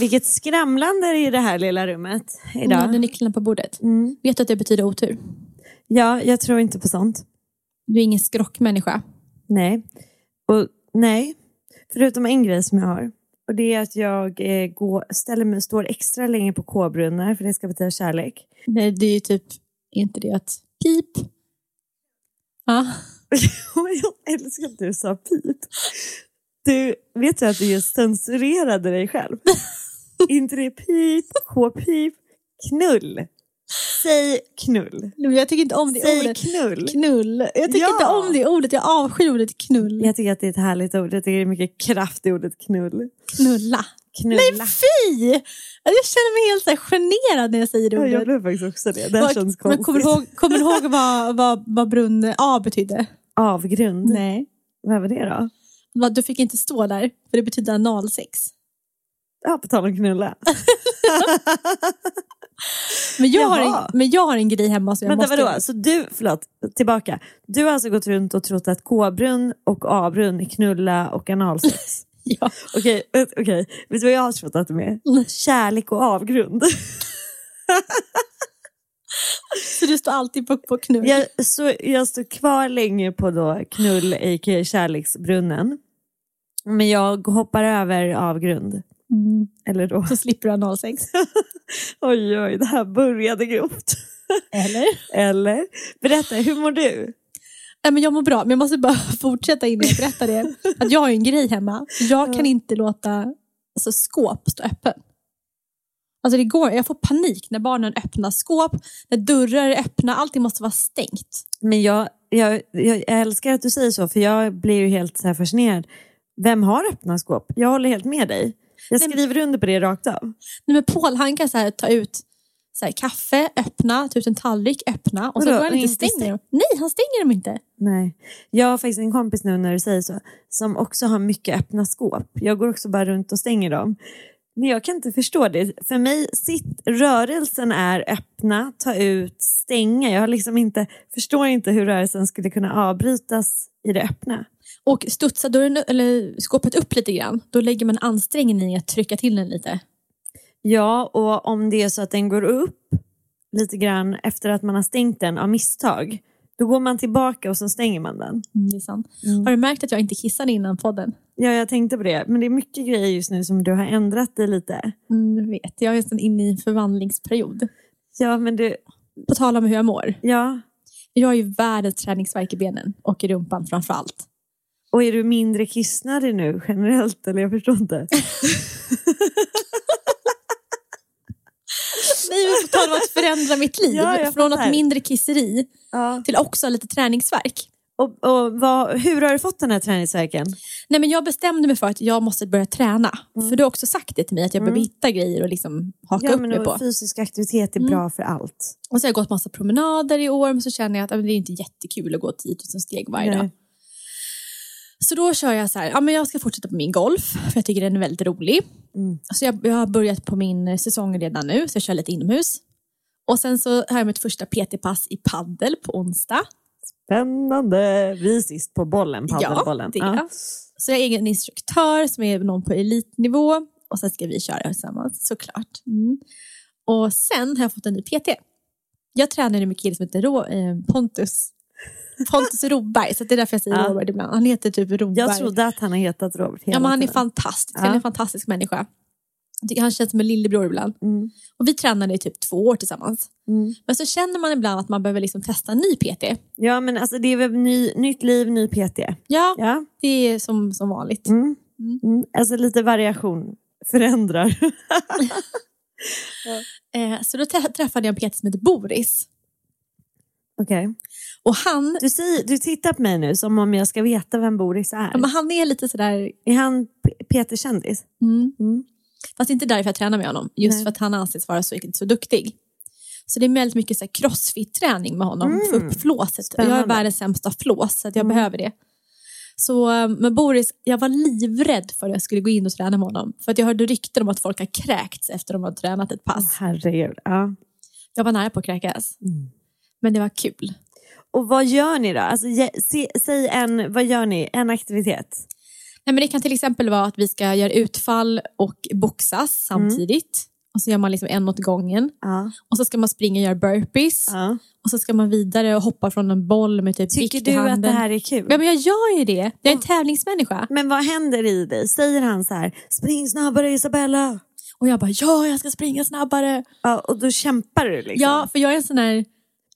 Vilket skramlande i det här lilla rummet idag. Mm, nycklarna på bordet. Vet du att det betyder otur? Ja, jag tror inte på sånt. Du är ingen skrockmänniska. Nej. Och nej, förutom en grej som jag har. Och det är att jag eh, går, ställer mig, står extra länge på k-brunnar för det ska betyda kärlek. Nej, det är ju typ, inte det att pip? Ja. jag älskar att du sa pip. Du, vet du att du just censurerade dig själv? inte det pip, k-pip, knull. Säg knull. Men Jag tycker inte om det Säg ordet. knull. Knull. Jag tycker Ja. inte om det ordet. Jag avskyr ordet knull. Jag tycker att det är ett härligt ord. Jag tycker det är mycket kraft i ordet knull. Knulla. Knulla. Nej fy! Jag känner mig helt så generad när jag säger det Ja, ordet. jag blev faktiskt också det. Det här känns men konstigt. kommer, du ihåg, kommer du ihåg vad, vad, vad brunn A betydde? Avgrund? Nej. Vad var det då? Du fick inte stå där, för det betyder analsex. Ja, på tal om knulla. Men jag, har Jaha. en, men jag har en grej hemma som jag Vänta, måste... vadå? Så du, förlåt, tillbaka. Du har alltså gått runt och trott att K-brunn och A-brunn är knulla och analsex? Ja. Okej, vet- okej. vet du vad jag har trott att de är? Mm. Kärlek och avgrund. Så du står alltid på, på knull? Jag, så, jag står kvar länge på då knull, a.k.a. kärleksbrunnen. Men jag hoppar över avgrund. Mm. Eller då. Så slipper du analsex. Oj, oj, det här började grovt. Eller? Eller? Berätta, hur mår du? Nej, men jag mår bra, men jag måste bara fortsätta innan jag berättar det. Att jag har en grej hemma. Jag kan inte låta alltså, skåp stå öppen. Alltså det går, jag får panik när barnen öppnar skåp, när dörrar är öppna, allting måste vara stängt. Men jag, jag, jag älskar att du säger så, för jag blir ju helt så fascinerad. Vem har öppna skåp? Jag håller helt med dig. Jag men- skriver under på det rakt av. Nej, men Paul han kan så här, ta ut så här, kaffe, öppna, ta ut en tallrik, öppna och så går han inte Inte stänger dem. Nej, han stänger dem inte. Nej. Jag har faktiskt en kompis nu när du säger så, som också har mycket öppna skåp. Jag går också bara runt och stänger dem. Men jag kan inte förstå det. För mig, sitt, rörelsen är öppna, ta ut, stänga. Jag liksom inte, förstår inte hur rörelsen skulle kunna avbrytas i det öppna. Och studsar dörren, eller skåpet upp lite grann, då lägger man ansträngning i att trycka till den lite. Ja, och om det är så att den går upp lite grann efter att man har stängt den av misstag, då går man tillbaka och så stänger man den. Mm, det är sant. Har du märkt att jag inte kissade innan podden? Ja, jag tänkte på det. Men det är mycket grejer just nu som du har ändrat dig lite. Mm, jag vet, jag är just inne i en förvandlingsperiod. Ja, men du... På tal om hur jag mår. Ja. Jag har ju världens träningsvärk i benen och i rumpan framför allt. Och är du mindre kissnödig nu generellt? Eller jag förstår inte. Men på tal om att förändra mitt liv. Ja, från att mindre kisseri Ja. till också lite träningsverk. Och, och vad, hur har du fått den här träningsvärken? Nej, men jag bestämde mig för att jag måste börja träna. För du har också sagt det till mig, att jag behöver hitta grejer och liksom haka Ja, upp mig på. fysisk aktivitet är bra för allt. Och så har jag gått massa promenader i år, men så känner jag att men det är inte jättekul att gå 10 000 steg varje Nej. dag. Så då kör jag så här, ja, men jag ska fortsätta på min golf, för jag tycker den är väldigt rolig. Så jag, jag har börjat på min säsong redan nu, så jag kör lite inomhus. Och sen så har jag mitt första PT-pass i paddel på onsdag. Spännande! Vi är sist på bollen, paddelbollen. Ja, det är. Så jag är egen instruktör som är någon på elitnivå och sen ska vi köra tillsammans såklart. Mm. Och sen har jag fått en ny PT. Jag tränar med en kille som heter eh, Pontus. Pontus Roberg, så det är därför jag säger Ja. Robert ibland. Han heter typ Roberg. Jag trodde att han har hetat Robert hela ja, men han är fantastisk. Ja. Han är en fantastisk människa. Han känns som en lillebror ibland. Mm. Och vi tränade i typ två år tillsammans. Mm. Men så känner man ibland att man behöver liksom testa en ny PT. Ja, men alltså det är väl ny, nytt liv, ny PT. Ja, Ja. det är som, som vanligt. Mm. Mm. Alltså lite variation förändrar. Eh, så då träffade jag en PT som heter Boris. Okej. Och han, Du, säger, du tittar på mig nu som om jag ska veta vem Boris är. ja, men han är lite sådär, Är han P- Peter Kändis? mm, Mm. fast inte därför jag tränar med honom, just Nej. för att han anses vara så, så duktig. Så det är väldigt mycket crossfit-träning med honom, för upp flåset. Jag är världens sämsta flås, så jag behöver det. Så eh, med Boris, jag var livrädd för att jag skulle gå in och träna med honom. För att jag hörde rykten om att folk har kräkts efter att de har tränat ett pass. herregud. Ja. Jag var nära på att kräkas. Mm. Men det var kul. Och vad gör ni då? Alltså, se, säg en, vad gör ni? En aktivitet? Nej, men det kan till exempel vara att vi ska göra utfall och boxas samtidigt. Och så gör man liksom en åt gången. Ja. Och så ska man springa och göra burpees. Ja. Och så ska man vidare och hoppa från en boll med typ Tycker du att det här är kul? Ja, men jag gör ju det. Jag är en tävlingsmänniska. Men vad händer i dig? Säger han så här, spring snabbare Isabella? Och jag bara, ja, jag ska springa snabbare. Ja, och då kämpar du liksom? Ja, för jag är en sån där...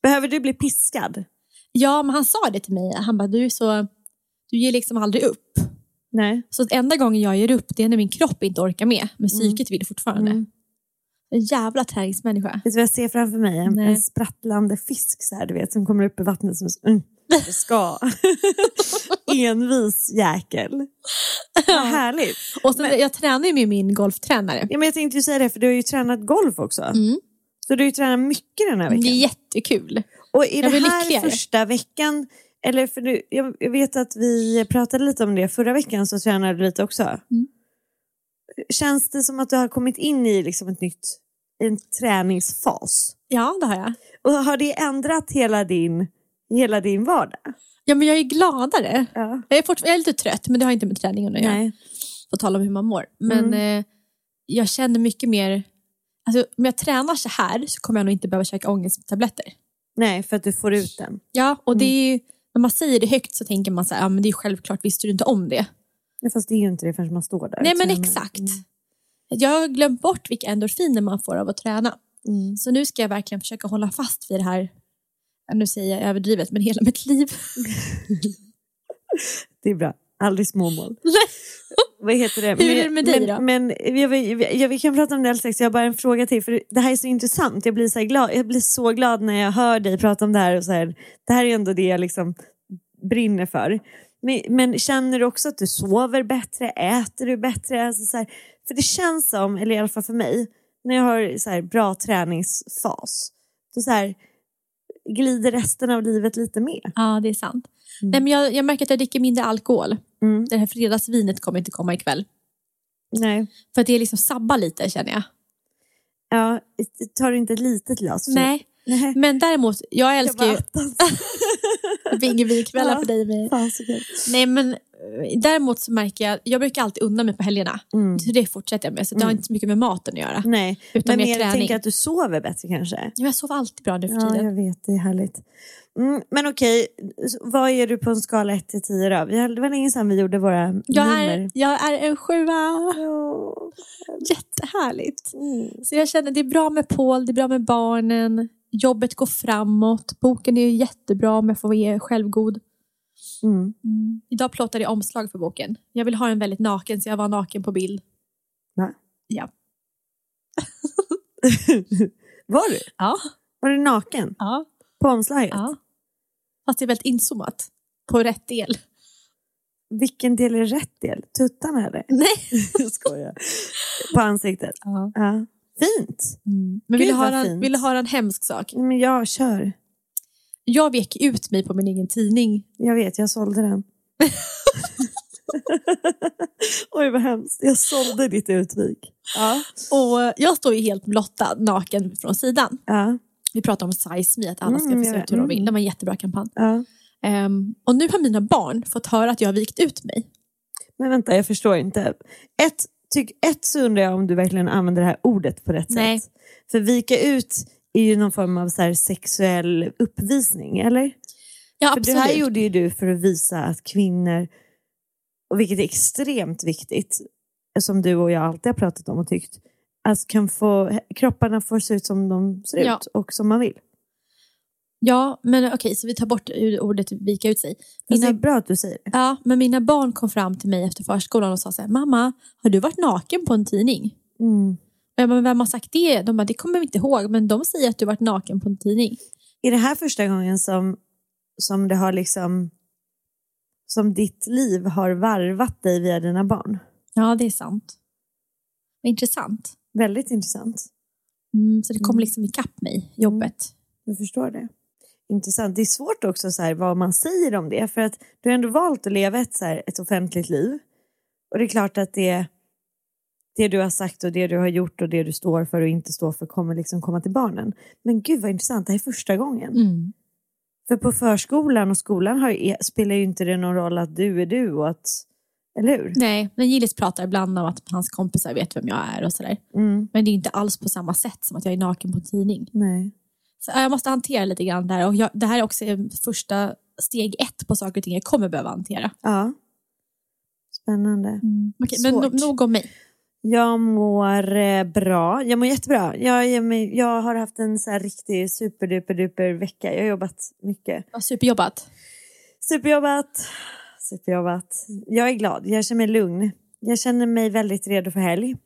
Behöver du bli piskad? Ja, men han sa det till mig. Han bara, du så... Du ger liksom aldrig upp. Nej. Så enda gången jag ger upp, det är när min kropp inte orkar med. Men psyket vill fortfarande. Mm. En jävla träningsmänniska. Vet du vad jag ser framför mig? En, en sprattlande fisk så här, du vet, som kommer upp i vattnet som mm, det ska. Envis jäkel. Vad härligt. Och så, jag tränar ju med min golftränare. Ja, men jag tänkte ju säga det, för du har ju tränat golf också. Mm. Så du har ju tränat mycket den här veckan. Det är jättekul. Och är Jag det här lyckligare. första veckan, eller för du, jag, vet att vi pratade lite om det förra veckan så tränade du lite också. Mm. Känns det som att du har kommit in i liksom ett nytt, en träningsfas? Ja, det har jag. Och har det ändrat hela din, hela din vardag? Ja, men jag är gladare. Ja. Jag är, fort, jag är lite trött, men det har inte med träningen att göra. På tal om hur man mår. Men eh, jag känner mycket mer... Alltså, om jag tränar så här så kommer jag nog inte behöva käka ångesttabletter. Nej, för att du får ut den. Ja, och det är ju, när man säger det högt så tänker man så här, ja men det är självklart, visste du inte om det? Ja, fast det är ju inte det förrän man står där. Nej och men exakt. Jag har glömt bort vilka endorfiner man får av att träna. Mm. Så nu ska jag verkligen försöka hålla fast vid det här, nu säger jag överdrivet, men hela mitt liv. Det är bra. Aldrig småmål. Vad heter det? Hur är det med dig men, då? Men jag, jag, jag, vi kan prata om det alldeles strax. Jag har bara en fråga till. För det här är så intressant. Jag blir så, glad, jag blir så glad när jag hör dig prata om det här. Och så här det här är ändå det jag liksom brinner för. Men, men känner du också att du sover bättre? Äter du bättre? Alltså så här, för det känns som, eller i alla fall för mig, när jag har så här bra träningsfas. Då så här, glider resten av livet lite med. Ja, det är sant. Nej, men jag, jag märker att jag dricker mindre alkohol. Mm. Det här fredagsvinet kommer inte komma ikväll. Nej. För att det är liksom sabba lite känner jag. Ja, tar du inte ett litet glas? Nej, Nej. men däremot, jag Jag älskar ju bara, attans. bingovinkvällar Ja. för dig med. Fan så kul. Nej men eh, däremot så märker jag, jag brukar alltid unna mig på helgerna. Mm. Så det fortsätter jag med. Så det har inte så mycket med maten att göra. Nej, Utan men mer träning. tänker att du sover bättre kanske? Ja, Jag sover alltid bra nu för Ja, tiden. jag vet. Det är härligt. Mm, men okej, vad är du på en skala 1 till 10 då? Vi har- Det var länge sedan vi gjorde våra Jag, nummer. är, jag är en sjua. Ja. Jättehärligt. Mm. Så jag känner det är bra med Paul, det är bra med barnen. Jobbet går framåt. Boken är jättebra om jag får vara självgod. Mm. Idag plåtade jag omslag för boken. Jag vill ha en väldigt naken så jag var naken på bild. Va? Ja. Var du? Ja. Var du naken? ja. På omslaget? ja. Fast det är väldigt inzoomat. På rätt del. Vilken del är rätt del? Tuttarna eller? Nej. Jag skojar. På ansiktet? Ja. Ja. Fint. Mm. Men Gud, vill du, höra, fint. vill du höra en hemsk sak? Men jag kör. Jag vek ut mig på min egen tidning. Jag vet, jag sålde den. Oj vad hemskt. Jag sålde ditt utvik. Ja. Och jag står ju helt blottad, naken från sidan. Ja. Vi pratar om size me, att alla ska Mm, få se ut hur de Mm. vill. Det var en jättebra kampanj. ja. Ehm, och nu har mina barn fått höra att jag har vikt ut mig. Men vänta, jag förstår inte. Ett, tyck, ett så undrar jag om du verkligen använder det här ordet på rätt Nej. sätt. För vika ut är ju någon form av så här sexuell uppvisning, eller? Ja, För det här gjorde ju du för att visa att kvinnor, och vilket är extremt viktigt, som du och jag alltid har pratat om och tyckt, alltså kan få, kropparna får se ut som de ser Ja. ut och som man vill. Ja, men okej, så vi tar bort ordet vika ut sig. Fast det är Mina, bra att du säger det. ja, men mina barn kom fram till mig efter förskolan och sa så här, mamma, har du varit naken på en tidning? Mm. Och jag bara, men vem har sagt det? De bara, det kommer vi inte ihåg, men de säger att du varit naken på en tidning. Är det här första gången som, som det har liksom som ditt liv har varvat dig via dina barn? Ja, det är sant. Intressant. Väldigt intressant. Mm, så det kom Mm. liksom ikapp mig, jobbet. Jag förstår det. Intressant. Det är svårt också så här, vad man säger om det. För att du har ändå valt att leva ett, så här, ett offentligt liv. Och det är klart att det, det du har sagt och det du har gjort och det du står för och inte står för kommer liksom komma till barnen. Men gud vad intressant, det här är första gången. Mm. För på förskolan och skolan har, ju- spelar ju inte det någon roll att du är du och att, eller hur? Nej, men Gillis pratar ibland om att hans kompisar vet vem jag är och sådär. Mm, Men det är inte alls på samma sätt som att jag är naken på en tidning. nej. Så ja, jag måste hantera lite grann där. Och jag, det här är också första steg ett på saker och ting jag kommer behöva hantera. Ja. Spännande. Okej, men Svårt. no, nog om mig. Jag mår eh, bra. Jag mår jättebra. Jag, jag, jag har haft en så riktig superduper vecka. Jag har jobbat mycket. Ja, superjobbat. Superjobbat. Superjobbat. Jag är glad. Jag känner mig lugn. Jag känner mig väldigt redo för helg.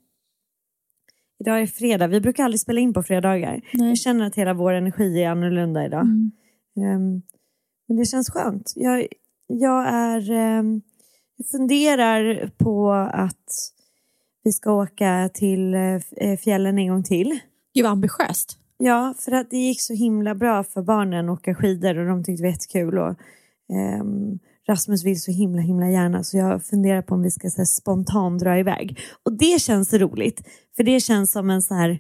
Idag är fredag. Vi brukar aldrig spela in på fredagar. Nej. Jag känner att hela vår energi är annorlunda idag. Mm. Ehm, men det känns skönt. Jag, jag, är, jag funderar på att vi ska åka till eh, fjällen en gång till. Gud vad ambitiöst. Ja, för att det gick så himla bra för barnen att åka skidor och de tyckte det var jättekul. Och, ehm, Rasmus vill så himla himla gärna så jag funderar på om vi ska så här, spontant dra iväg. Och det känns roligt, för det känns som en så här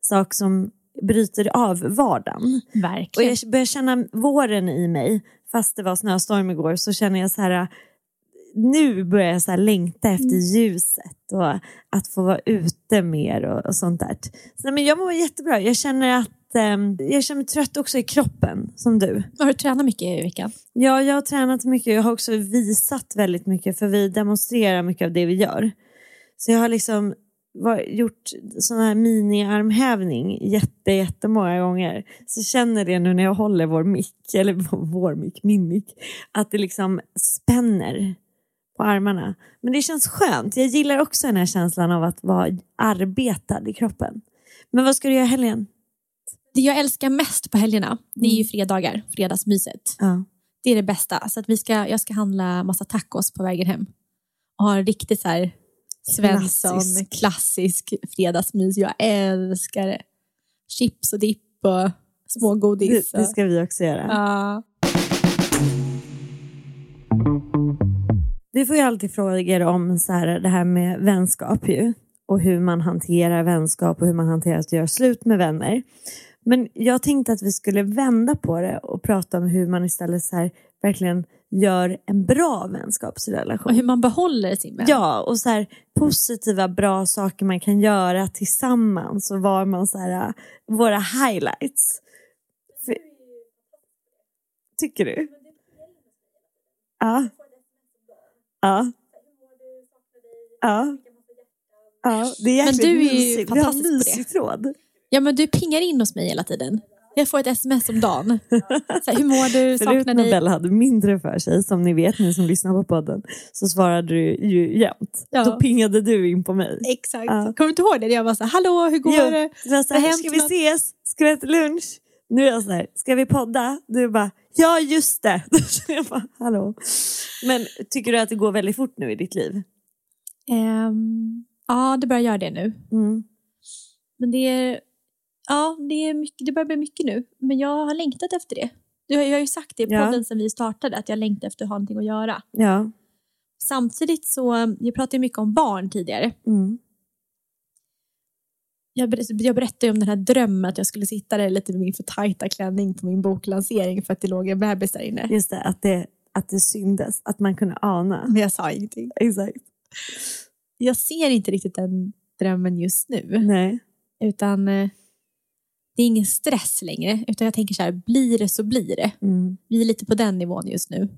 sak som bryter av vardagen. Och Verkligen. jag börjar känna våren i mig, fast det var snöstorm igår, så känner jag så här, nu börjar jag så här längta efter ljuset och att få vara ute mer och, och sånt där. Så, men jag mår jättebra. Jag känner att ehm, jag känner mig trött också i kroppen, som du. Har du tränat mycket i veckan? Ja, jag har tränat mycket. Jag har också visat väldigt mycket, för vi demonstrerar mycket av det vi gör. Så jag har liksom var, gjort sån här mini-armhävning jätte, jättemånga gånger. Så känner det nu när jag håller vår mick, eller vår mick, min mick, att det liksom spänner på armarna. Men det känns skönt. Jag gillar också den här känslan av att vara arbetad i kroppen. Men vad ska du göra helgen? Det jag älskar mest på helgerna, det är ju fredagar, fredagsmyset. Ja. Det är det bästa. Så att vi ska, jag ska handla massa tacos på vägen hem. Och ha en riktigt så här Svensson, Klassisk. klassisk, fredagsmys. Jag älskar det. Chips och dipp och smågodis. Det, det ska vi också göra. Ja. Vi får ju alltid frågor om så här, det här med vänskap ju. Och hur man hanterar vänskap och hur man hanterar att göra slut med vänner. Men jag tänkte att vi skulle vända på det och prata om hur man istället så här, verkligen gör en bra vänskapsrelation. Och hur man behåller sin vän. Ja, och så här, positiva bra saker man kan göra tillsammans och var man så här, våra highlights. För, tycker du? Ja. Ja. Ja. Ja, det är Men du är ju mysigt. Fantastisk på det. tråd. Ja, men du pingar in hos mig hela tiden. Jag får ett sms om dagen. Så här, hur mår du? Förut Saknar när dig? Bella hade mindre för sig, som ni vet ni som lyssnar på podden, så svarade du ju jämt. Ja. Då pingade du in på mig. Exakt. Ja. Kommer du inte ihåg det? Jag var så här, hallå hur går Jo, det? var så här, ska vi något?" ses? Ska vi äta lunch? Nu är jag så här, ska vi podda? Du bara, ja just det. jag bara, hallå. Men tycker du att det går väldigt fort nu i ditt liv? Ehm, ja, det börjar göra det nu. Mm. Men det är, ja, det, är mycket, det börjar bli mycket nu. Men jag har längtat efter det. Jag, jag har ju sagt det i Ja. podden sen vi startade, att jag längtar efter att ha någonting att göra. Ja. Samtidigt så, jag pratade ju mycket om barn tidigare. Mm. Jag, ber- jag berättade om den här drömmen att jag skulle sitta där lite med min för tajta klänning på min boklansering för att det låg en bebis där inne. Just det, att det, att det syndes, att man kunde ana. Men jag sa ingenting. Exakt. Jag ser inte riktigt den drömmen just nu. Nej. Utan eh, det är ingen stress längre. Utan jag tänker så här, blir det så blir det. Mm. Vi är lite på den nivån just nu.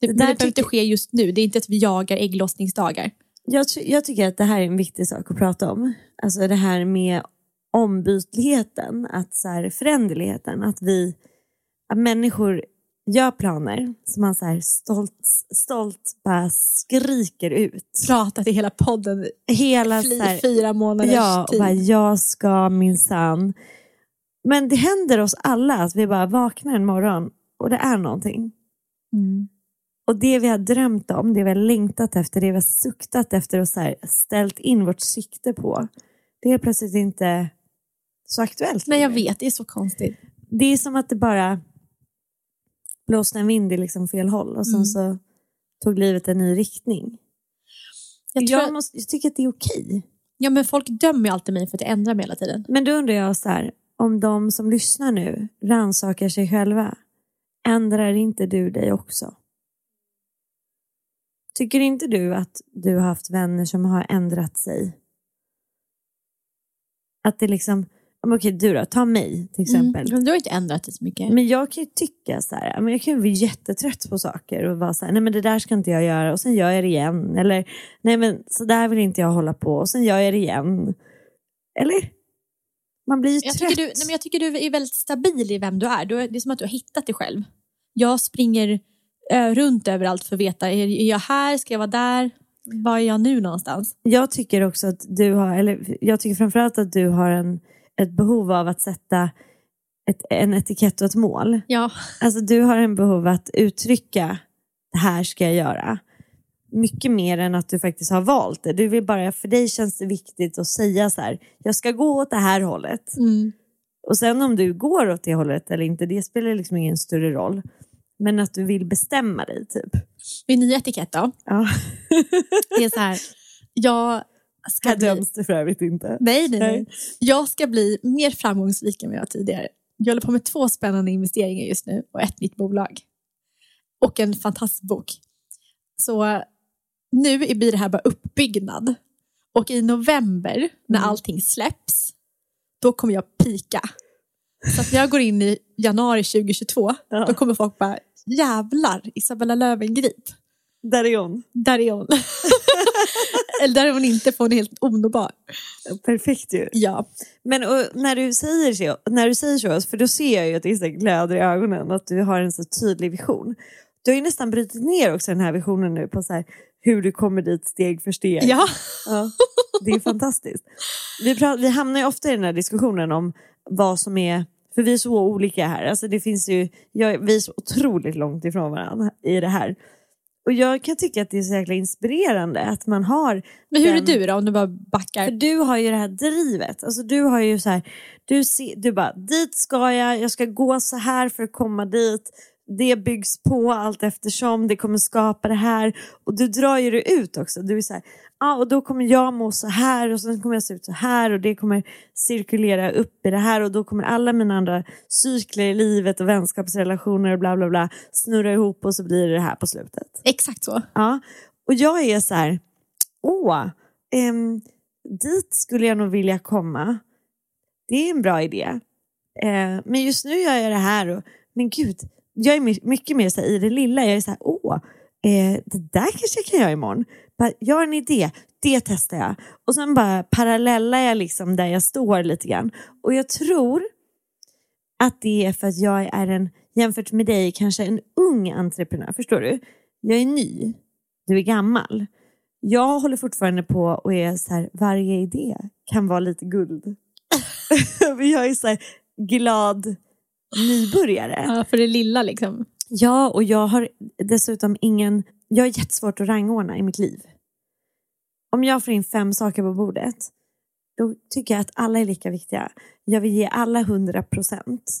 Det, Det behöver inte ske just nu. Det är inte att vi jagar ägglossningsdagar. Jag, jag tycker att det här är en viktig sak att prata om. Alltså det här med ombytligheten, att så här, föränderligheten. Att vi, att människor gör planer som man så här stolt, stolt bara skriker ut. Pratat i hela podden Hela fly, så här, fyra månaders Ja, och tid. bara, jag ska minsann. Men det händer oss alla att vi bara vaknar en morgon och det är någonting. Mm. Och det vi har drömt om, det vi har längtat efter, det vi har suktat efter och så här ställt in vårt sikte på, det är plötsligt inte så aktuellt. Men jag vet, det är så konstigt. Det är som att det bara blåste en vind i liksom fel håll och sen Mm. så tog livet en ny riktning. Jag, tror, Jag, måste, jag tycker att det är okej. ja, men folk dömer ju alltid mig för att jag ändrar mig hela tiden. Men då undrar jag så här, om de som lyssnar nu rannsakar sig själva, ändrar inte du dig också? Tycker inte du att du har haft vänner som har ändrat sig? Att det liksom, okej du då, ta mig till exempel. Mm. Men du har inte ändrat dig så mycket. Men jag kan ju tycka så här, men jag kan ju bli jättetrött på saker och vara så här, nej men det där ska inte jag göra och sen gör jag det igen. Eller nej men så där vill inte jag hålla på och sen gör jag det igen. Eller? Man blir ju jag, trött. tycker du, nej, men jag tycker du är väldigt stabil i vem du är. Du, det är som att du har hittat dig själv. Jag springer ö, runt överallt för att veta, är, är jag här, ska jag vara där? Var är jag nu någonstans? Jag tycker också att du har, eller jag tycker framförallt att du har en, ett behov av att sätta ett, en etikett och ett mål. Ja, Alltså du har en behov att uttrycka, det här ska jag göra. Mycket mer än att du faktiskt har valt det. Du vill bara, för dig känns det viktigt att säga så här, jag ska gå åt det här hållet. mm. Och sen om du går åt det hållet eller inte, det spelar liksom ingen större roll. Men att du vill bestämma dig typ. min nya etikett då? Ja. Det är så här, jag ska Här bli... döms det för övrigt inte. Nej, nej, nej. Jag ska bli mer framgångsrik än vad jag var tidigare. Jag håller på med två spännande investeringar just nu och ett nytt bolag. Och en fantastisk bok. Så nu blir det här bara uppbyggnad. Och i november, när Mm. allting släpps, då kommer jag pika. Så att när jag går in i januari 2022, Ja. då kommer folk bara, jävlar, Isabella Löwengrip. Där är hon. Där är hon. Eller där är hon inte, för hon är helt onåbar. Perfekt ju. Ja. Men när, du säger så, när du säger så, för då ser jag ju att det glöder i ögonen, att du har en så tydlig vision. Du har ju nästan brutit ner också den här visionen nu på så här, hur du kommer dit steg för steg. ja. Ja, det är fantastiskt. Vi, pratar, vi hamnar ju ofta i den här diskussionen om vad som är, för vi är så olika här. Alltså det finns ju, jag, vi är så otroligt långt ifrån varandra i det här. Och jag kan tycka att det är så jäkla inspirerande att man har Men hur är den- du då, om du bara backar? för du har ju det här drivet. Alltså du har ju så här, du, ser, du bara, dit ska jag, jag ska gå så här för att komma dit. Det byggs på allt eftersom, det kommer skapa det här. Och du drar ju det ut också. Du är så här, ah, och då kommer jag må så här och sen kommer jag se ut så här och det kommer cirkulera upp i det här och då kommer alla mina andra cykler i livet och vänskapsrelationer och bla bla bla snurra ihop och så blir det det här på slutet. Exakt så. Ja, och jag är så här, åh, ehm, dit skulle jag nog vilja komma. Det är en bra idé. Eh, men just nu gör jag det här och, men gud, jag är mycket mer så här, i det lilla. Jag är så här, åh, eh, det där kanske jag kan göra imorgon. Bara, jag har en idé, det testar jag. Och sen bara parallellar jag liksom där jag står lite grann. Och jag tror att det är för att jag är en, jämfört med dig, kanske en ung entreprenör. Förstår du? Jag är ny, du är gammal. Jag håller fortfarande på och är så här, varje idé kan vara lite guld. jag är så här, glad nybörjare. Ja, för det lilla liksom. Ja, och jag har dessutom ingen... Jag har jättesvårt att rangordna i mitt liv. Om jag får in fem saker på bordet, då tycker jag att alla är lika viktiga. Jag vill ge alla hundra procent.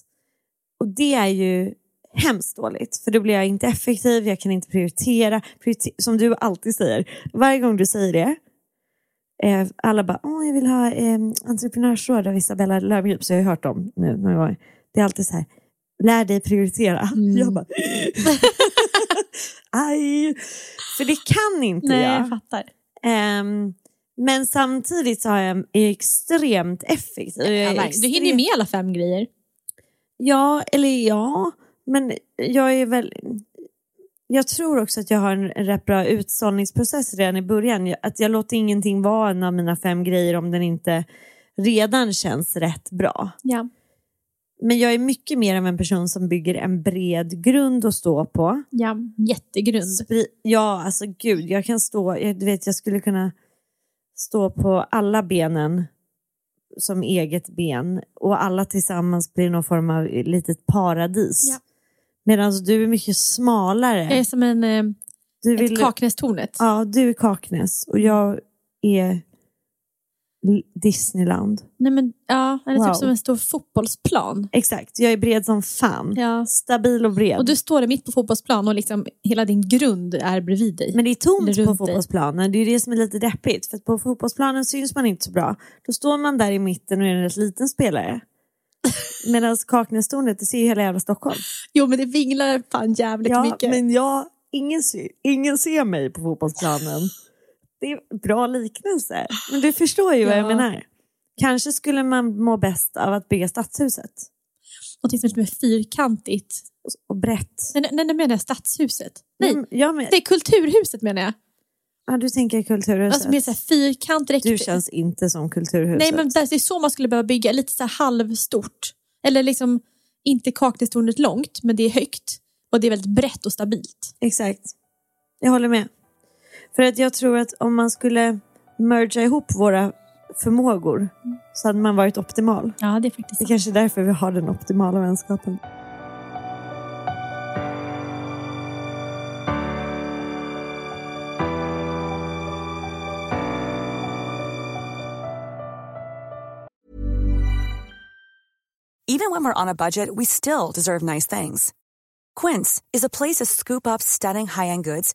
Och det är ju hemskt dåligt, för då blir jag inte effektiv, jag kan inte prioritera. Prioriter som du alltid säger, varje gång du säger det, eh, alla bara, Åh, jag vill ha eh, entreprenörsråd av Isabella Löwengrip, så jag har hört dem nu några gånger. Det är alltid så här, lär dig prioritera. Mm. Jag bara, aj. För det kan inte Nej, jag. jag fattar. Ehm, men samtidigt så har jag, är extremt effektiv. Jag är Ja, verkligen. du hinner ju extremt- med alla fem grejer. Ja, eller ja. Men jag är väl... Jag tror också att jag har en, rätt bra utsållningsprocess redan i början. Att jag låter ingenting vara en av mina fem grejer om den inte redan känns rätt bra. Ja. Men jag är mycket mer av en person som bygger en bred grund att stå på. ja. Jättegrund. Spri- ja, alltså gud, jag kan stå, jag, du vet jag skulle kunna stå på alla benen som eget ben och alla tillsammans blir någon form av litet paradis. Ja. Medan du är mycket smalare. Jag är som en, eh, du ett Kaknästornet. Ja, du är Kaknäs och jag är Disneyland. Nej, men, ja, eller Wow. typ som en stor fotbollsplan. Exakt, jag är bred som fan. Ja. Stabil och bred. Och du står där mitt på fotbollsplan och liksom hela din grund är bredvid dig. Men det är tomt på runt dig. fotbollsplanen. Det är det som är lite deppigt. För på fotbollsplanen syns man inte så bra. Då står man där i mitten och är en rätt liten spelare. Medan Kaknästornet, det ser ju hela jävla Stockholm. Jo, men det vinglar fan jävligt Ja, mycket. men jag, ingen, ser, ingen ser mig på fotbollsplanen. Det är bra liknelse. Men du förstår ju vad jag Ja. menar. Kanske skulle man må bäst av att bygga stadshuset. Någonting som är fyrkantigt. Och brett. Nej, nej, nej menar jag stadshuset. Nej, Mm, Ja, men, det är kulturhuset menar jag. ja, du tänker kulturhuset. Alltså mer så här fyrkant. direkt- du känns inte som kulturhuset. Nej, men det är så man skulle behöva bygga. Lite så här halvstort. Eller liksom inte Kaknästornet långt, men det är högt. Och det är väldigt brett och stabilt. Exakt. Jag håller med. För att jag tror att om man skulle mergea ihop våra förmågor så hade man varit optimal. Ja, det är faktiskt Det är kanske är därför vi har den optimala vänskapen. Even when we're on a budget, we still deserve nice things. Quince is a place to scoop up stunning high-end goods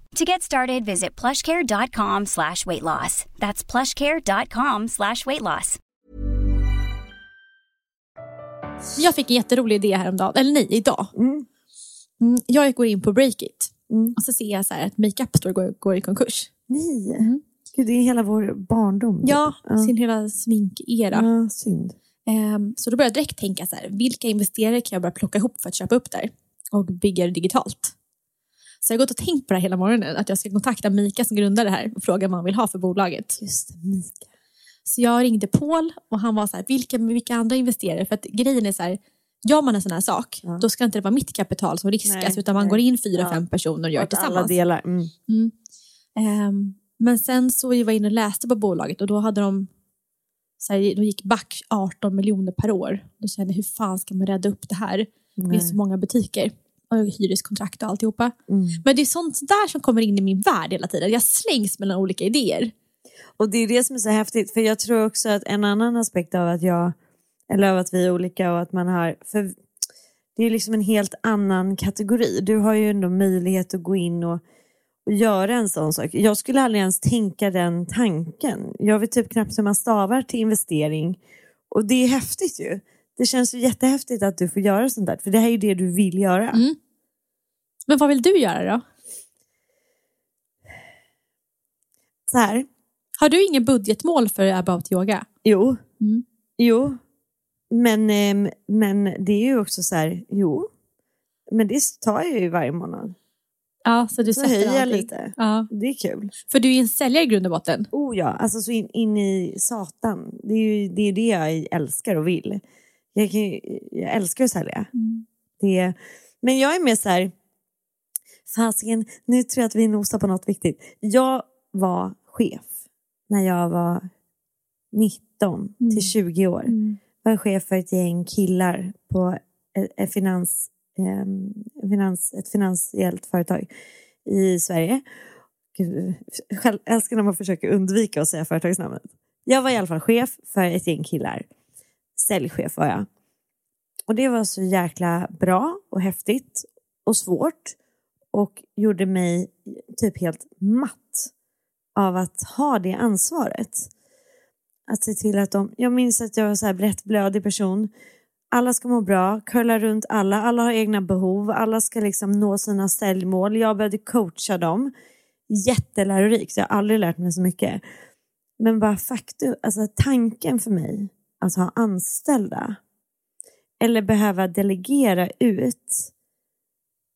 To get started, visit plushcare.com slash weight loss. That's plushcare.com slash weight loss. Jag fick en jätterolig idé häromdagen, eller nej, idag. Mm. Mm, jag går in på Breakit Mm. och så ser jag så här att Makeup Store går, går i konkurs. Nej, Mm. Gud, det är hela vår barndom. typ. Ja, ja. sin hela sminkera. ja synd. Ehm, så då började jag direkt tänka så här, vilka investerare kan jag börja plocka ihop för att köpa upp där och bygga det digitalt. Så jag har gått och tänkt på det här hela morgonen, att jag ska kontakta Mika som grundar det här och fråga vad han vill ha för bolaget. Just det, Mika. Så jag ringde Paul och han var så här, vilka, vilka andra investerare? För att grejen är så här, gör man en sån här sak, Ja. då ska inte det vara mitt kapital som riskas, Nej, utan man nej. går in fyra, Ja. fem personer och gör det Att alla tillsammans. delar. Mm. Mm. Ehm, men sen så var jag inne och läste på bolaget och då hade de så här, då gick back 18 miljoner per år. Då kände jag, hur fan ska man rädda upp det här? Det Nej. finns så många butiker och hyreskontrakt och alltihopa. Mm. Men det är sånt där som kommer in i min värld hela tiden. Jag slängs mellan olika idéer. Och det är det som är så häftigt, för jag tror också att en annan aspekt av att jag, eller av att vi är olika och att man har, för det är liksom en helt annan kategori. Du har ju ändå möjlighet att gå in och, och göra en sån sak. Jag skulle aldrig ens tänka den tanken. Jag vet typ knappt hur man stavar till investering. Och det är häftigt ju. Det känns ju jättehäftigt att du får göra sånt där, för det här är ju det du vill göra. Mm. Men vad vill du göra då? Så här, Har du ingen budgetmål för About Yoga? Jo, Mm. jo. Men, ehm, men det är ju också så här, jo. Men det tar jag ju varje månad. Ja, så du Så höjer jag lite. Ja. Det är kul. För du är en säljare i grund och botten. Oh ja, alltså så in, in i satan. Det är ju det, är det jag älskar och vill. Jag, kan, jag älskar att sälja. Det, men jag är mer så här, fasiken, nu tror jag att vi nosar på något viktigt. Jag var chef när jag var 19 Mm. till 20 år. var chef för ett gäng killar på ett, finans, ehm, finans, ett finansiellt företag i Sverige. Gud, själv älskar när man försöker undvika att säga företagsnamnet. Jag var i alla fall chef för ett gäng killar. Säljchef var jag. Och det var så jäkla bra och häftigt och svårt och gjorde mig typ helt matt av att ha det ansvaret. Att se till att de, jag minns att jag var så här brett blödig person. Alla ska må bra, curla runt alla, alla har egna behov, alla ska liksom nå sina säljmål. Jag behövde coacha dem. Jättelärorikt, jag har aldrig lärt mig så mycket. Men bara faktum, alltså tanken för mig att ha anställda eller behöva delegera ut.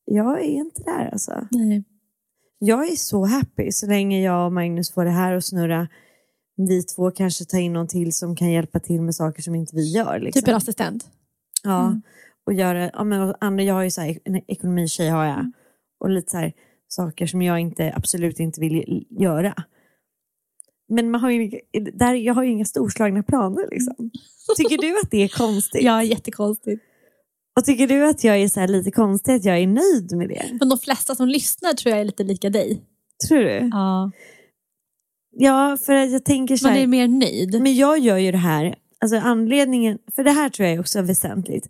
Jag är inte där alltså. Nej. Jag är så happy så länge jag och Magnus får det här att snurra. Vi två kanske tar in någon till som kan hjälpa till med saker som inte vi gör. Liksom. Typ en assistent. Ja, Mm. och göra, ja men andra, jag har ju så här, en ekonomitjej har jag. Och lite så här, saker som jag inte, absolut inte vill göra. Men man har ju, där, jag har ju inga storslagna planer liksom. Tycker du att det är konstigt? Ja, jättekonstigt. Och tycker du att jag är lite konstig att jag är nöjd med det? Men de flesta som lyssnar tror jag är lite lika dig. Tror du? Ja. Ja, för jag tänker så Man här. är mer nöjd. Men jag gör ju det här, alltså anledningen, för det här tror jag är också väsentligt.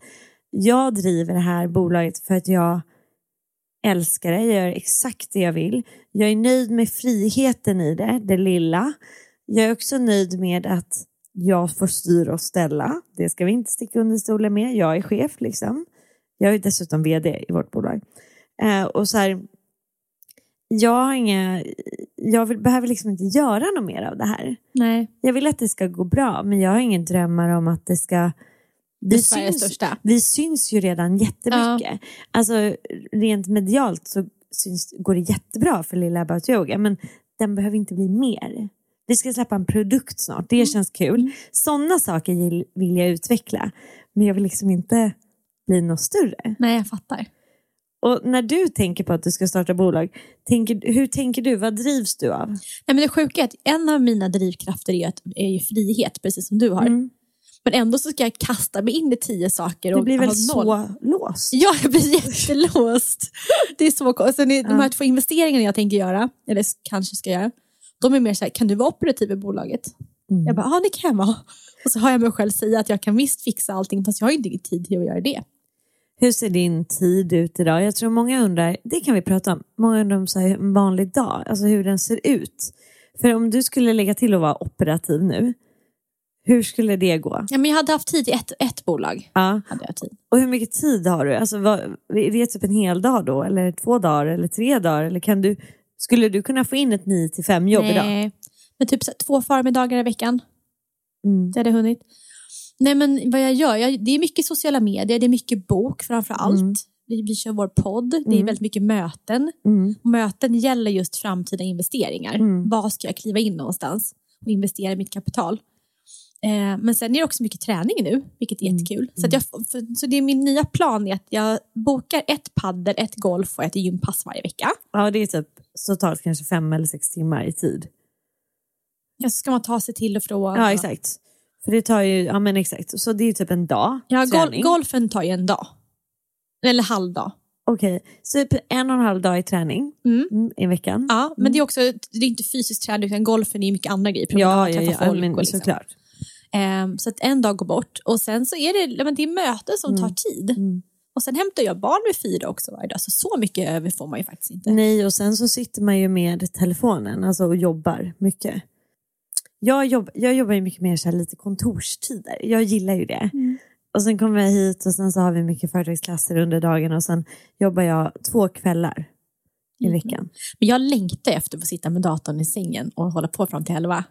Jag driver det här bolaget för att jag älskar det, jag gör exakt det jag vill. Jag är nöjd med friheten i det, det lilla. Jag är också nöjd med att jag får styra och ställa. Det ska vi inte sticka under stolen med. Jag är chef liksom. Jag är dessutom vd i vårt bolag. Eh, och så här, jag har inga, jag vill, behöver liksom inte göra något mer av det här. Nej. Jag vill att det ska gå bra, men jag har ingen drömmar om att det ska... Det är Sveriges största. vi syns ju redan jättemycket. Alltså rent medialt så syns, går det jättebra för lilla About Yoga, men den behöver inte bli mer. Vi ska släppa en produkt snart, det känns kul. Sådana saker vill, jag utveckla, men jag vill liksom inte bli något större. Nej, jag fattar. Och när du tänker på att du ska starta bolag, tänker, hur tänker du? Vad drivs du av? Nej, men det sjuka är att en av mina drivkrafter är, att, är ju frihet, precis som du har. Mm. Men ändå så ska jag kasta mig in i tio saker. Det och blir väl noll. så låst? Ja, jag blir jättelåst. Det är så konstigt. Sen är De Ja. här två investeringarna jag tänker göra, eller kanske ska göra, de är mer så här, kan du vara operativ i bolaget? Mm. Jag bara, ja det kan jag vara. Och så har jag mig själv säga att jag kan visst fixa allting, fast jag har inte tid till att göra det. Hur ser din tid ut idag? Jag tror många undrar, det kan vi prata om, många undrar om så här, en vanlig dag, alltså hur den ser ut. För om du skulle lägga till att vara operativ nu, hur skulle det gå? Ja, men jag hade haft tid i ett, ett bolag. Ja. Hade jag tid. Och hur mycket tid har du? Alltså, vad, är det typ en hel dag då? Eller två dagar? Eller tre dagar? Eller kan du, skulle du kunna få in ett 9 till 5 jobb idag? Nej, men typ så två förmiddagar i veckan. Mm. Det hade jag hunnit. Nej men vad jag gör, jag, det är mycket sociala medier, det är mycket bok framför allt. Mm. Vi, vi kör vår podd, det är Mm. väldigt mycket möten. Mm. Möten gäller just framtida investeringar. Mm. Var ska jag kliva in någonstans och investera mitt kapital? Eh, men sen är det också mycket träning nu, vilket är jättekul. Så, att jag, för, så det är min nya plan är att jag bokar ett paddel, ett golf och ett gympass varje vecka. Ja, det är typ totalt kanske fem eller sex timmar i tid. Ja, så ska man ta sig till och från. Ja, exakt. För det tar ju, ja men exakt. Så det är typ en dag Ja, gol golfen tar ju en dag. Eller halvdag. Okej, så typ en och en halv dag i träning Mm. mm, i veckan. Ja, men det är också det är inte fysisk träning utan golfen är mycket andra grejer. ja, ja, ja men och liksom. såklart. Ehm, så att en dag går bort och sen så är det, men det är möten som tar tid. Mm. Och sen hämtar jag barn vid fyra också varje dag, så så mycket över får man ju faktiskt inte. Nej, och sen så sitter man ju med telefonen alltså, och jobbar mycket. Jag, jobb, jag jobbar ju mycket mer så lite kontorstider. Jag gillar ju det. Mm. Och sen kommer jag hit och sen så har vi mycket företagsklasser under dagen och sen jobbar jag två kvällar i Mm. veckan. Men jag längtar efter att få sitta med datorn i sängen och hålla på fram till elva.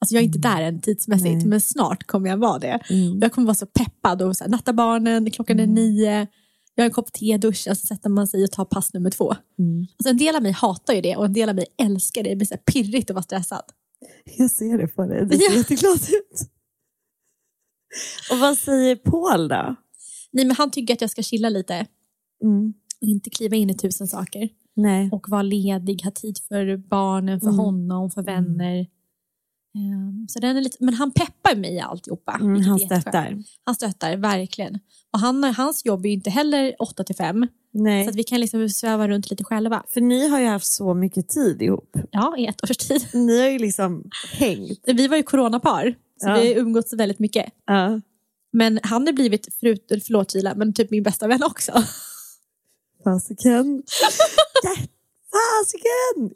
Alltså jag är inte där än tidsmässigt, Mm. Nej. men snart kommer jag vara det. Mm. Jag kommer vara så peppad och så här, natta barnen, klockan är nio, jag har en kopp te, duschar, så sätter man sig och tar pass nummer två. Mm. Alltså en del av mig hatar ju det och en del av mig älskar det. Det blir så här pirrigt att vara stressad. Jag ser det på dig, du ser Ja. jätteglad ut. Och vad säger Paul då? Nej, men han tycker att jag ska chilla lite Mm. och inte kliva in i tusen saker. Nej. Och vara ledig, ha tid för barnen, för Mm. honom, för vänner. Ehm, så den är lite, men han peppar mig i alltihopa. Mm, han stöttar. Han stöttar, verkligen. Och han, hans jobb är ju inte heller 8 till 5. Nej. Så att vi kan liksom sväva runt lite själva. För ni har ju haft så mycket tid ihop. Ja, i ett års tid. Ni har ju liksom hängt. Vi var ju coronapar, så Ja. vi har umgåtts väldigt mycket. Ja. Men han har blivit, förut, förlåt Gila, men typ min bästa vän också. Fasiken. Ja, Fasiken!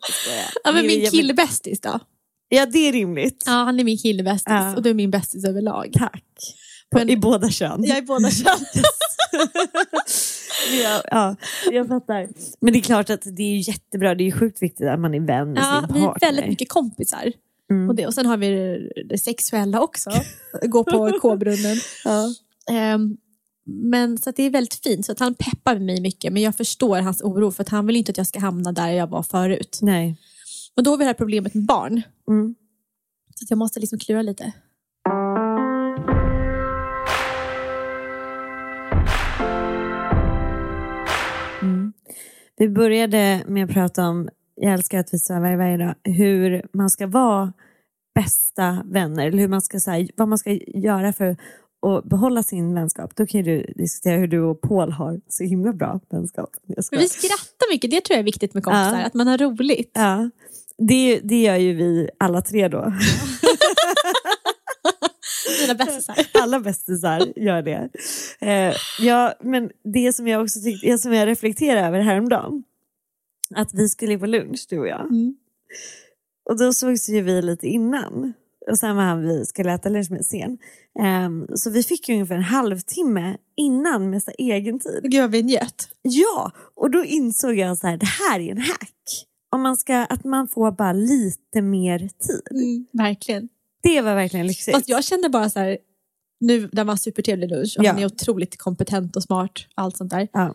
Ja, men min killbästis då? Ja, det är rimligt. Ja, han är min killbästis Ja. och du är min bästis överlag. Tack. Men- I båda kön. Jag är båda kön. ja, ja, jag fattar. Men det är klart att det är jättebra. Det är sjukt viktigt att man är vän med Ja, sin vi är partner. väldigt mycket kompisar. Mm. Och, det, och sen har vi det, sexuella också. Gå på K-brunnen. Ja. Ehm, men så det är väldigt fint. Så att han peppar mig mycket. Men jag förstår hans oro för att han vill inte att jag ska hamna där jag var förut. Nej. Och då har vi det här problemet med barn. Mm. Så att jag måste liksom klura lite. Mm. Vi började med att prata om, jag älskar att vi svävar varje dag, hur man ska vara bästa vänner. Eller hur man ska, så här, vad man ska göra för att behålla sin vänskap. Då kan du diskutera hur du och Paul har så himla bra vänskap. Vi skrattar mycket. Det tror jag är viktigt med kompisar. Ja. Att man har roligt. Ja, det, det gör ju vi alla tre då. Mina bästisar. Alla bästisar gör det. Eh, ja, men det som jag också tyckte, det som jag reflekterade över häromdagen, att vi skulle på lunch du och jag. Mm. Och då sågs ju vi lite innan. Och sen var han vi skulle äta lunch med sen. Ehm, så vi fick ju ungefär en halvtimme innan med så egen tid. Gud vad vi njöt. Ja, och då insåg jag så här, det här är en hack. Om man ska, att man får bara lite mer tid. Verkligen. Det var verkligen lyxigt. Fast jag kände bara så här, nu när man supertrevlig lunch och Ja. han är otroligt kompetent och smart, allt sånt där. Ja.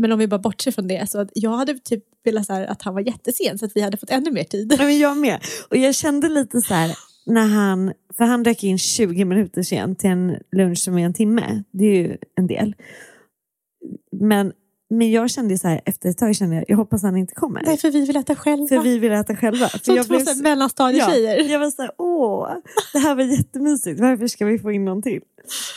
Men om vi bara bortser från det, så att jag hade typ velat så att han var jättesen så att vi hade fått ännu mer tid. Ja, men jag med. Och jag kände lite så här, när han, för han dök in 20 minuter sent till en lunch som är en timme. Det är ju en del. Men, men jag kände så här, efter ett tag kände jag, jag hoppas han inte kommer. Nej, för vi vill äta själva. För vi vill äta själva. För Som jag två blev så- mellanstadietjejer. Ja, jag var så här, åh, det här var jättemysigt. Varför ska vi få in någon till?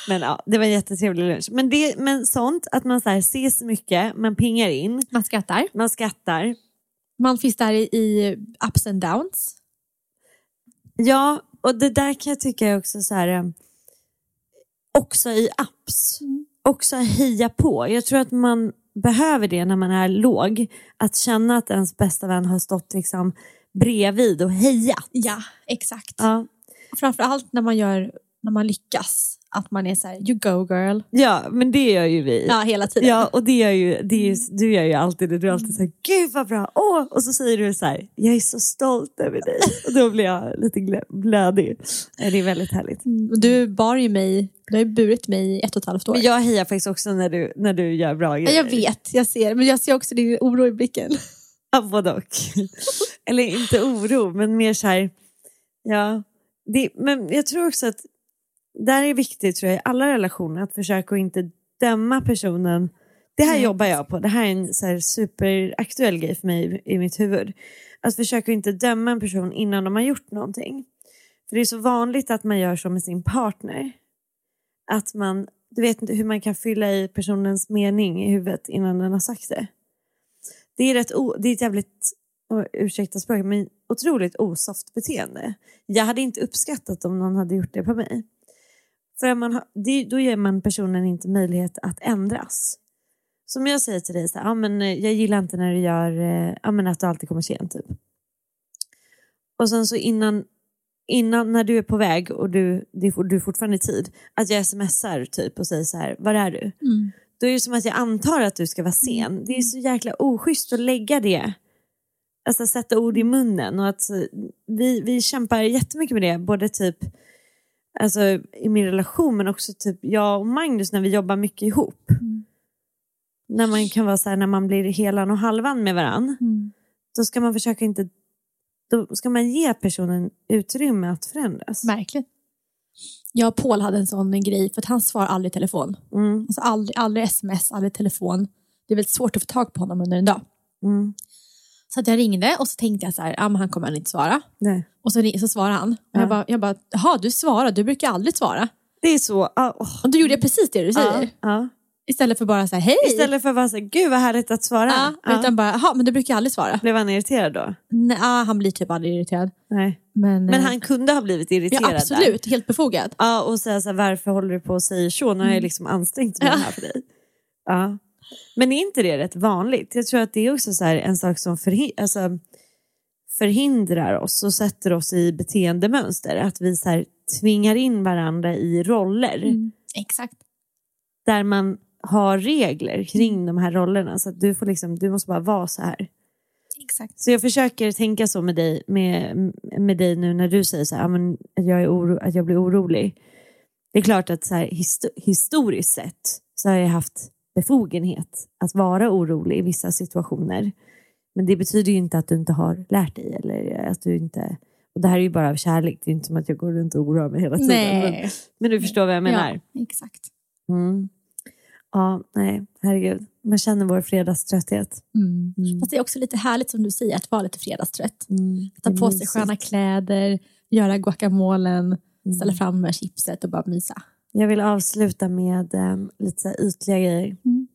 Men ja, det var en jättetrevlig lunch. Men, det, men sånt, att man så här ses mycket, man pingar in, Man skrattar. man skrattar. Man finns där i, i ups and downs. Ja, och det där kan jag tycka är också så här, eh, också i apps, också heja på. Jag tror att man behöver det när man är låg, att känna att ens bästa vän har stått liksom bredvid och hejat. Ja, exakt. Ja. Framförallt när man, gör, när man lyckas. Att man är så här, you go girl. ja, men det gör ju vi. Ja, hela tiden. Ja, och det gör ju, det är ju, du gör ju alltid det. Du är alltid så här, gud vad bra, åh! Och så säger du så här, jag är så stolt över dig. Och då blir jag lite blödig. Det är väldigt härligt. Och Du bar ju mig, du har ju burit mig i ett och ett halvt år. Men jag hejar faktiskt också när du, när du gör bra grejer. jag vet, jag ser. Men jag ser också din oro i blicken. Ja, både och. Eller inte oro, men mer så här, ja. Det, men jag tror också att där är viktigt tror jag i alla relationer att försöka att inte döma personen. Det här Nej. jobbar jag på. Det här är en så här superaktuell grej för mig i, i mitt huvud. Att försöka inte döma en person innan de har gjort någonting. För det är så vanligt att man gör så med sin partner. Att man, du vet inte hur man kan fylla i personens mening i huvudet innan den har sagt det. Det är, rätt o, det är ett jävligt, ursäkta språket, men otroligt osoft beteende. Jag hade inte uppskattat om någon hade gjort det på mig. För man det, då ger man personen inte möjlighet att ändras. Som jag säger till dig, så här, ah, men, eh, jag gillar inte när du gör ah, men att du alltid kommer sent. Typ. Och sen så innan, innan när du är på väg och du, är, du är fortfarande i tid, att jag smsar typ och säger så här, var är du? Mm. Då är det som att jag antar att du ska vara sen. Det är så jäkla oschysst att lägga det, alltså sätta ord i munnen. Och att eh, vi, vi kämpar jättemycket med det, både typ alltså, i min relation men också typ jag och Magnus när vi jobbar mycket ihop. När man kan vara så här, när man blir helan och halvan med varann. Mm. Då ska man försöka inte, då ska man ge personen utrymme att förändras. Verkligen. Jag och Paul hade en sån grej, för att han svarar aldrig i telefon. Mm, Alltså aldrig, aldrig sms, aldrig telefon. Det är väldigt svårt att få tag på honom under en dag. mm, Så att jag ringde och så tänkte jag så här, ah, men han kommer inte svara. nej. Och så, så svarade han. Och Ja. jag bara, jag bara, jaha du svarar, du brukar aldrig svara. Det är så, ah, åh. Och då gjorde jag precis det du säger. Ja, ja. Istället för bara här, hej. Istället för att så här, gud vad härligt att svara. ja, Ja. Utan bara, jaha men du brukar aldrig svara. Blev han irriterad då? Nej, ah, han blir typ aldrig irriterad. Nej. Men, Men eh, han kunde ha blivit irriterad Ja där. absolut, helt befogad. Ja, och säga så här, varför håller du på och säger så? Nu har jag liksom ansträngt mig Mm. Ja. här för dig. Ja. Men är inte det rätt vanligt? Jag tror att det är också så här en sak som förhi- alltså, förhindrar oss och sätter oss i beteendemönster. Att vi så här, tvingar in varandra i roller Mm. Exakt. där man har regler kring de här rollerna. Så att du, får liksom, du måste bara vara så här. Exakt. Så jag försöker tänka så med dig, med, med dig nu när du säger så här, att, jag är oro, att jag blir orolig. Det är klart att så här, histo- historiskt sett så har jag haft befogenhet att vara orolig i vissa situationer. Men det betyder ju inte att du inte har lärt dig. Eller att du inte, och det här är ju bara av kärlek, det är inte som att jag går runt och oroar mig hela tiden. Men, Nej. men du förstår vad jag menar. Ja, exakt. Mm. Ja, nej, herregud. Man känner vår fredagströtthet. Mm. Mm. Fast det är också lite härligt som du säger, att vara lite fredagstrött. Mm. Ta Det är på sig mysigt. sköna kläder, göra guacamolen, Mm. ställa fram med chipset och bara mysa. Jag vill avsluta med um, lite ytliga grejer. Mm.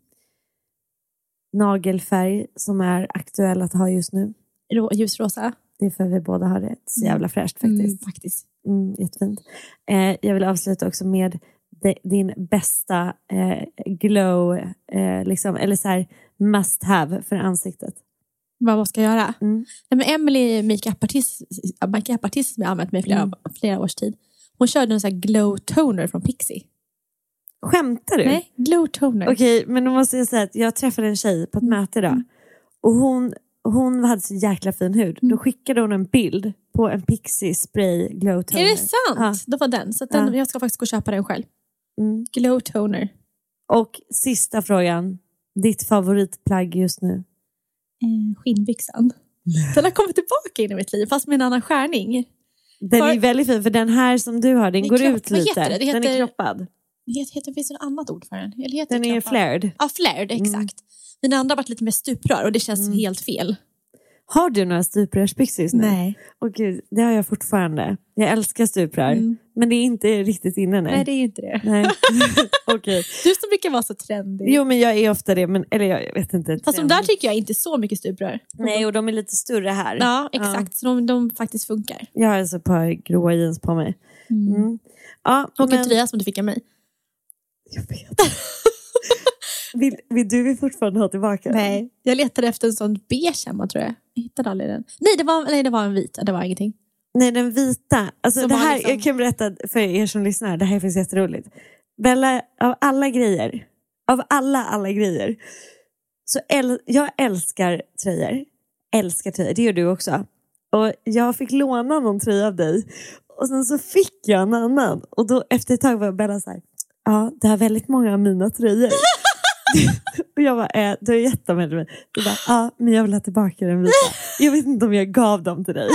Nagelfärg som är aktuell att ha just nu. Ljusrosa. Det är för vi båda har det. Så jävla fräscht faktiskt. Mm, faktiskt. Mm, jättefint. Eh, jag vill avsluta också med de, din bästa eh, glow, eh, liksom, eller så här must have för ansiktet. Vad man ska göra. Mm. Nej, men Emily, makeupartist makeupartist som jag har använt mig i flera, Mm. flera års tid. Hon körde en sån här glow toner från Pixie. Skämtar du? Nej, glow toner. Okej, men då måste jag säga att jag träffade en tjej på ett möte idag. Och hon, hon hade så jäkla fin hud. Då skickade hon en bild på en Pixie Spray Glow Toner. Är det sant? Ja. Då var den. Så att den, Ja. jag ska faktiskt gå och köpa den själv. Mm. Glow toner. Och sista frågan. Ditt favoritplagg just nu? Eh, skinnbyxan. Den har kommit tillbaka in i mitt liv, fast med en annan skärning. Den För- är väldigt fin för den här som du har, den är går kropp- ut lite. heter det? Det Den är heter- kroppad. Det heter, heter, finns det något annat ord för den? Eller heter Den det är kroppad? flared. Ja, flared, exakt. Den andra har varit lite mer stuprör och det känns Mm. helt fel. Har du några stuprörsbyxor just nu? Nej. Åh gud, det har jag fortfarande. Jag älskar stuprör. Mm. Men det är inte riktigt inne nu. Nej, det är inte det. Nej. Okej. Du som brukar vara så trendig. Jo men jag är ofta det, men, eller jag, vet inte. Fast de där tycker jag inte så mycket stuprör. Nej och de är lite större här. Ja, exakt. Så de, de faktiskt funkar. Jag har alltså ett par gråa jeans på mig. Mm. Ja, Och men, en tröja som du fick av mig. Jag vet. vill, vill du vill fortfarande ha tillbaka den? Nej, jag letade efter en sån beige hemma tror jag. Jag hittade aldrig den. Nej, det var, nej, det var en vit. Det var ingenting. Nej, den vita. Alltså, Som det här, liksom- Jag kan berätta för er som lyssnar, det här är faktiskt jätteroligt. Bella, av alla grejer, av alla, alla grejer, så äl, jag älskar tröjor. Älskar tröjor, det gör du också. Och jag fick låna någon tröja av dig och sen så fick jag en annan. Och då efter ett tag var Bella så här, ja det har väldigt många av mina tröjor. och jag bara, eh, du har gett dem till mig. Du bara, ja men jag vill ha tillbaka den vita. Jag vet inte om jag gav dem till dig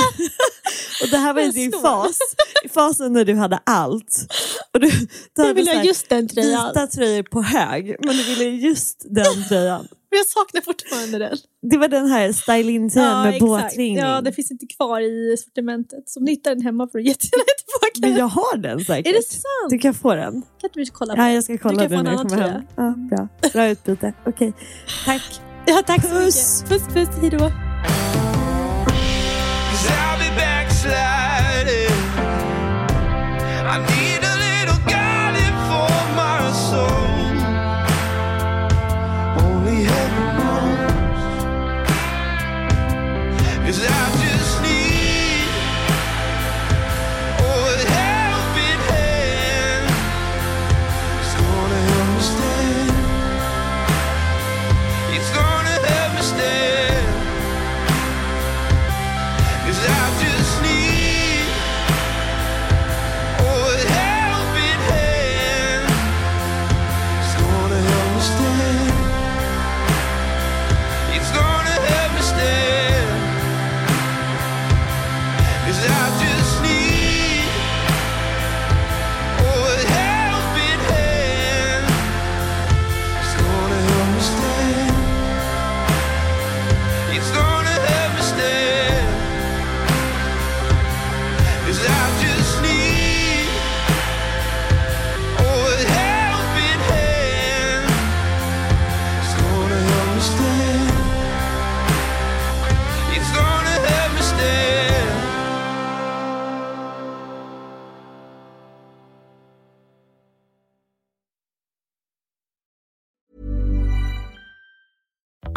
och det här var i din fas, i fasen när du hade allt. Och du, du Jag hade vill så ha just den tröjan. Vita tröjor på hög, men du ville just den tröjan. Men jag saknar fortfarande den. Det var den här style-in-tröjan med båtringning. Ja, det finns inte kvar i sortimentet. Så om ni hittar den hemma får du jättegärna tillbaka Men den. jag har den säkert. Är det sant? Du kan få den. Kan inte vi kolla på Ja, den? jag ska kolla Du kan den få när en jag annan kommer hem. Ja, bra. bra utbyte. Okej, tack. Ja, tack så Puss. mycket. Puss, puss. Hej då.